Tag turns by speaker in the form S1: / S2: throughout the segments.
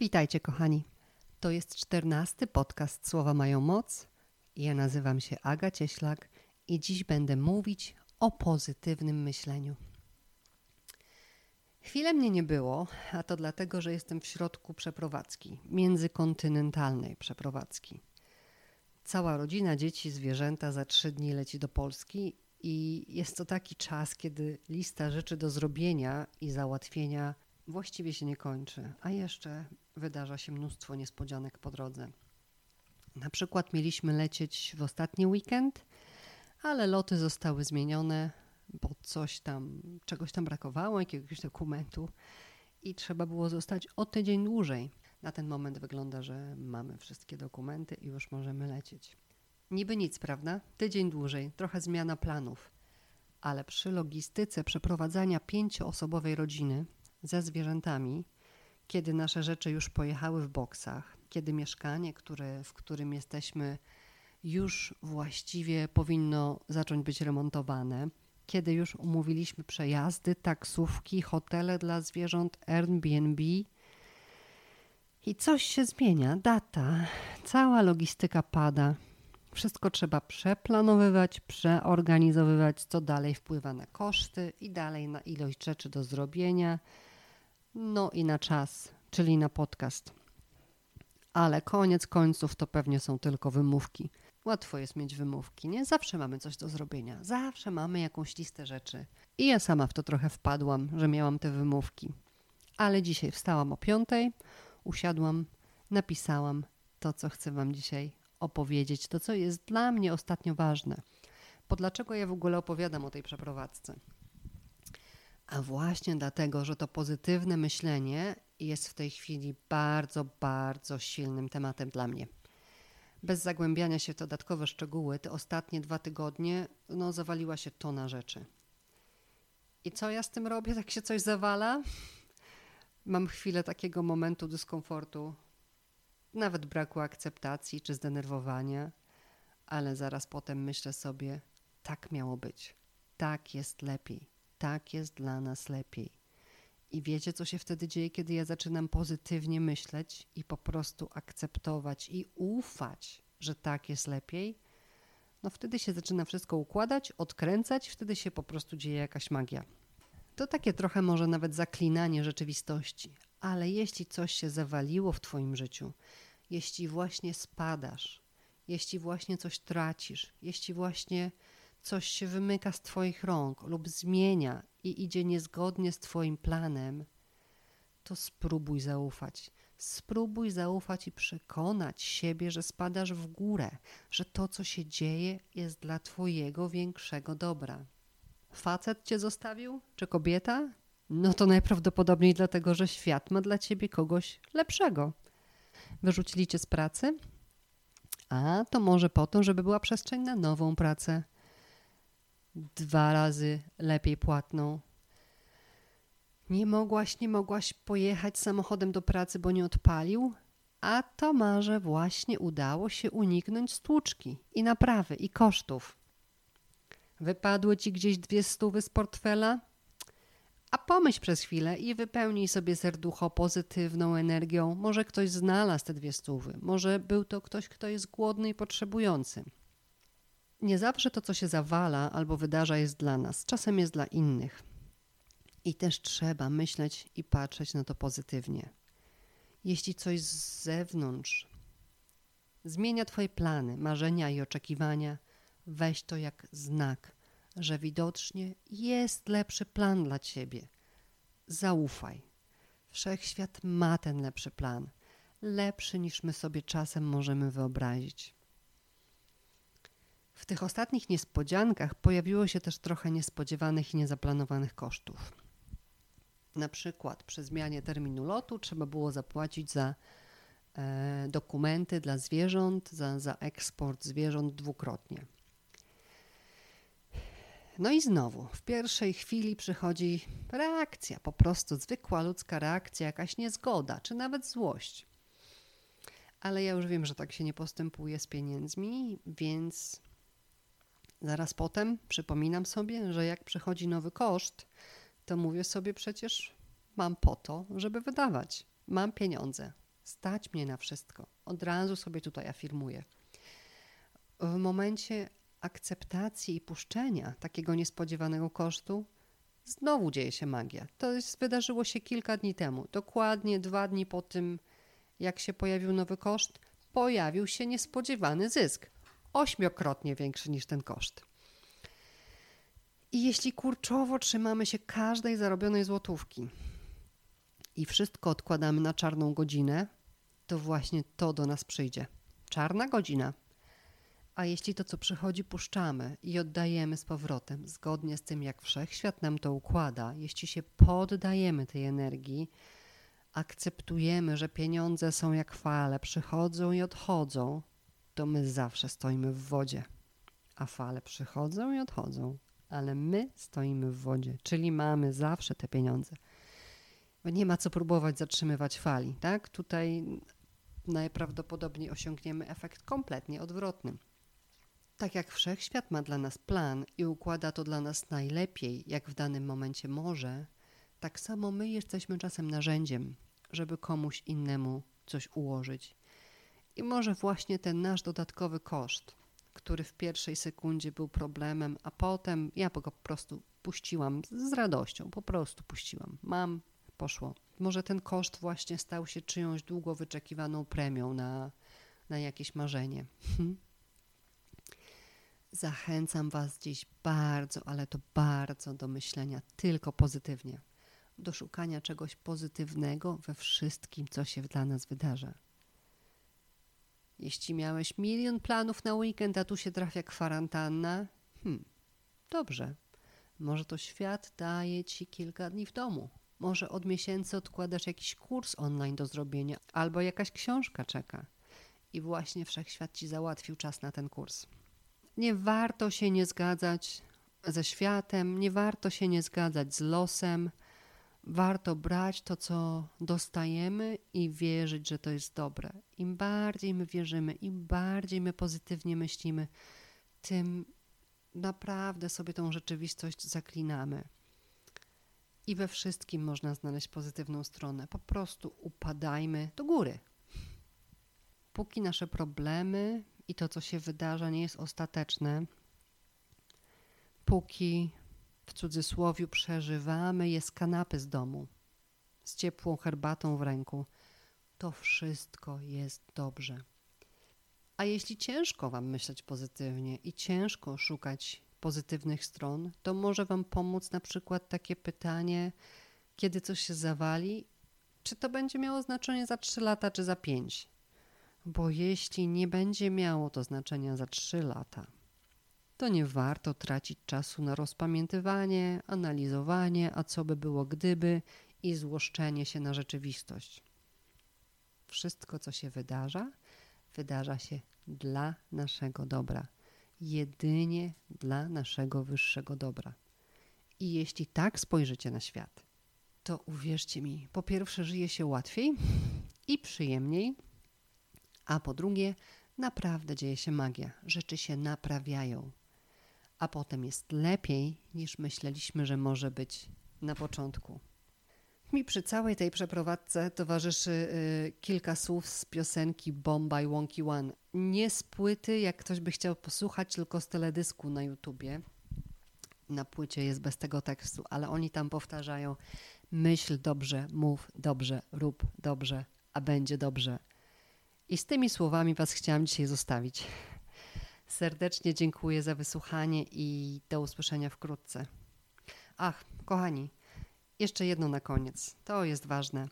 S1: Witajcie, kochani. To jest czternasty podcast Słowa Mają Moc. Ja nazywam się Aga Cieślak i dziś będę mówić o pozytywnym myśleniu. Chwilę mnie nie było, a to dlatego, że jestem w środku przeprowadzki, międzykontynentalnej przeprowadzki. Cała rodzina, dzieci, zwierzęta za trzy dni leci do Polski i jest to taki czas, kiedy lista rzeczy do zrobienia i załatwienia właściwie się nie kończy, a jeszcze wydarza się mnóstwo niespodzianek po drodze. Na przykład mieliśmy lecieć w ostatni weekend, ale loty zostały zmienione, bo coś tam, czegoś tam brakowało, jakiegoś dokumentu i trzeba było zostać o tydzień dłużej. Na ten moment wygląda, że mamy wszystkie dokumenty i już możemy lecieć. Niby nic, prawda? Tydzień dłużej, trochę zmiana planów. Ale przy logistyce przeprowadzania pięcioosobowej rodziny ze zwierzętami, kiedy nasze rzeczy już pojechały w boksach, kiedy mieszkanie, które, w którym jesteśmy, już właściwie powinno zacząć być remontowane, kiedy już umówiliśmy przejazdy, taksówki, hotele dla zwierząt, Airbnb. I coś się zmienia, data, cała logistyka pada. Wszystko trzeba przeplanowywać, przeorganizowywać, co dalej wpływa na koszty i dalej na ilość rzeczy do zrobienia, no i na czas, czyli na podcast. Ale koniec końców to pewnie są tylko wymówki. Łatwo jest mieć wymówki, nie? Zawsze mamy coś do zrobienia, zawsze mamy jakąś listę rzeczy. I ja sama w to trochę wpadłam, że miałam te wymówki. Ale dzisiaj wstałam o piątej, usiadłam, napisałam to, co chcę Wam dzisiaj opowiedzieć, to, co jest dla mnie ostatnio ważne. Bo dlaczego ja w ogóle opowiadam o tej przeprowadzce? A właśnie dlatego, że to pozytywne myślenie jest w tej chwili bardzo, bardzo silnym tematem dla mnie. Bez zagłębiania się w dodatkowe szczegóły, te ostatnie dwa tygodnie no, zawaliła się tona rzeczy. I co ja z tym robię, jak się coś zawala? Mam chwilę takiego momentu dyskomfortu, nawet braku akceptacji czy zdenerwowania, ale zaraz potem myślę sobie, tak miało być, tak jest lepiej tak jest dla nas lepiej. I wiecie, co się wtedy dzieje, kiedy ja zaczynam pozytywnie myśleć i po prostu akceptować i ufać, że tak jest lepiej? No wtedy się zaczyna wszystko układać, odkręcać, wtedy się po prostu dzieje jakaś magia. To takie trochę może nawet zaklinanie rzeczywistości, ale jeśli coś się zawaliło w Twoim życiu, jeśli właśnie spadasz, jeśli właśnie coś tracisz, jeśli właśnie coś się wymyka z Twoich rąk lub zmienia i idzie niezgodnie z Twoim planem, to spróbuj zaufać. Spróbuj zaufać i przekonać siebie, że spadasz w górę, że to, co się dzieje, jest dla Twojego większego dobra. Facet Cię zostawił? Czy kobieta? No to najprawdopodobniej dlatego, że świat ma dla Ciebie kogoś lepszego. Wyrzucili Cię z pracy? A to może po to, żeby była przestrzeń na nową pracę dwa razy lepiej płatną. Nie mogłaś, nie mogłaś pojechać samochodem do pracy, bo nie odpalił? A Tomarze właśnie udało się uniknąć stłuczki i naprawy i kosztów. Wypadły ci gdzieś dwie stówy z portfela? A pomyśl przez chwilę i wypełnij sobie serducho pozytywną energią. Może ktoś znalazł te dwie stówy, może był to ktoś, kto jest głodny i potrzebujący. Nie zawsze to, co się zawala albo wydarza, jest dla nas, czasem jest dla innych. I też trzeba myśleć i patrzeć na to pozytywnie. Jeśli coś z zewnątrz zmienia Twoje plany, marzenia i oczekiwania, weź to jak znak, że widocznie jest lepszy plan dla Ciebie. Zaufaj. Wszechświat ma ten lepszy plan, lepszy niż my sobie czasem możemy wyobrazić. W tych ostatnich niespodziankach pojawiło się też trochę niespodziewanych i niezaplanowanych kosztów. Na przykład przy zmianie terminu lotu trzeba było zapłacić za e, dokumenty dla zwierząt, za, za eksport zwierząt dwukrotnie. No i znowu, w pierwszej chwili przychodzi reakcja, po prostu zwykła ludzka reakcja, jakaś niezgoda, czy nawet złość. Ale ja już wiem, że tak się nie postępuje z pieniędzmi, więc Zaraz potem przypominam sobie, że jak przychodzi nowy koszt, to mówię sobie przecież mam po to, żeby wydawać. Mam pieniądze. Stać mnie na wszystko. Od razu sobie tutaj afirmuję. W momencie akceptacji i puszczenia takiego niespodziewanego kosztu, znowu dzieje się magia. To jest, wydarzyło się kilka dni temu. Dokładnie dwa dni po tym, jak się pojawił nowy koszt, pojawił się niespodziewany zysk. Ośmiokrotnie większy niż ten koszt. I jeśli kurczowo trzymamy się każdej zarobionej złotówki i wszystko odkładamy na czarną godzinę, to właśnie to do nas przyjdzie. Czarna godzina. A jeśli to, co przychodzi, puszczamy i oddajemy z powrotem, zgodnie z tym, jak wszechświat nam to układa, jeśli się poddajemy tej energii, akceptujemy, że pieniądze są jak fale, przychodzą i odchodzą, to my zawsze stoimy w wodzie. A fale przychodzą i odchodzą, ale my stoimy w wodzie, czyli mamy zawsze te pieniądze. Nie ma co próbować zatrzymywać fali, tak? Tutaj najprawdopodobniej osiągniemy efekt kompletnie odwrotny. Tak jak wszechświat ma dla nas plan i układa to dla nas najlepiej, jak w danym momencie może, tak samo my jesteśmy czasem narzędziem, żeby komuś innemu coś ułożyć. I może właśnie ten nasz dodatkowy koszt, który w pierwszej sekundzie był problemem, a potem ja go po prostu puściłam z radością, po prostu puściłam. Mam, poszło. Może ten koszt właśnie stał się czyjąś długo wyczekiwaną premią na, na jakieś marzenie. Hmm? Zachęcam Was dziś bardzo, ale to bardzo do myślenia tylko pozytywnie, do szukania czegoś pozytywnego we wszystkim, co się dla nas wydarza. Jeśli miałeś milion planów na weekend, a tu się trafia kwarantanna, hmm, dobrze. Może to świat daje ci kilka dni w domu. Może od miesięcy odkładasz jakiś kurs online do zrobienia, albo jakaś książka czeka. I właśnie wszechświat ci załatwił czas na ten kurs. Nie warto się nie zgadzać ze światem, nie warto się nie zgadzać z losem. Warto brać to, co dostajemy i wierzyć, że to jest dobre. Im bardziej my wierzymy, im bardziej my pozytywnie myślimy, tym naprawdę sobie tą rzeczywistość zaklinamy. I we wszystkim można znaleźć pozytywną stronę. Po prostu upadajmy do góry. Póki nasze problemy i to, co się wydarza, nie jest ostateczne, póki w cudzysłowie przeżywamy je z kanapy z domu, z ciepłą herbatą w ręku, to wszystko jest dobrze. A jeśli ciężko Wam myśleć pozytywnie i ciężko szukać pozytywnych stron, to może Wam pomóc na przykład takie pytanie, kiedy coś się zawali, czy to będzie miało znaczenie za 3 lata, czy za 5? Bo jeśli nie będzie miało to znaczenia za 3 lata, to nie warto tracić czasu na rozpamiętywanie, analizowanie, a co by było gdyby i złoszczenie się na rzeczywistość. Wszystko, co się wydarza, wydarza się dla naszego dobra, jedynie dla naszego wyższego dobra. I jeśli tak spojrzycie na świat, to uwierzcie mi, po pierwsze, żyje się łatwiej i przyjemniej, a po drugie, naprawdę dzieje się magia, rzeczy się naprawiają, a potem jest lepiej niż myśleliśmy, że może być na początku. Mi przy całej tej przeprowadzce towarzyszy y, kilka słów z piosenki Bomb by Wonky One. Nie z płyty, jak ktoś by chciał posłuchać, tylko z teledysku na YouTubie. Na płycie jest bez tego tekstu, ale oni tam powtarzają myśl dobrze, mów dobrze, rób dobrze, a będzie dobrze. I z tymi słowami Was chciałam dzisiaj zostawić. Serdecznie dziękuję za wysłuchanie i do usłyszenia wkrótce. Ach, kochani, jeszcze jedno na koniec. To jest ważne.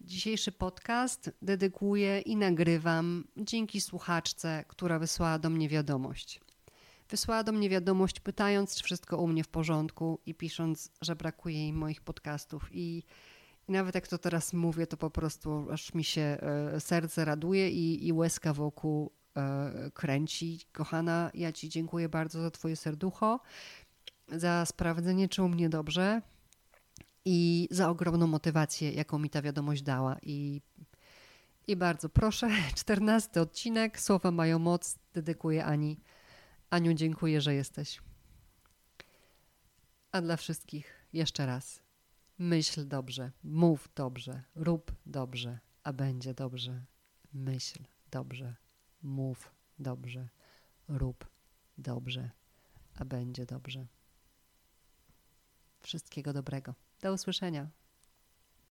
S1: Dzisiejszy podcast dedykuję i nagrywam dzięki słuchaczce, która wysłała do mnie wiadomość. Wysłała do mnie wiadomość, pytając, czy wszystko u mnie w porządku i pisząc, że brakuje jej moich podcastów. I, i nawet jak to teraz mówię, to po prostu aż mi się e, serce raduje i, i łezka wokół kręci. Kochana, ja Ci dziękuję bardzo za Twoje serducho, za sprawdzenie, czy u mnie dobrze i za ogromną motywację, jaką mi ta wiadomość dała. I, i bardzo proszę, czternasty odcinek, słowa mają moc, dedykuję Ani. Aniu, dziękuję, że jesteś. A dla wszystkich jeszcze raz. Myśl dobrze, mów dobrze, rób dobrze, a będzie dobrze. Myśl dobrze, mów dobrze, rób dobrze, a będzie dobrze. Wszystkiego dobrego. Do usłyszenia.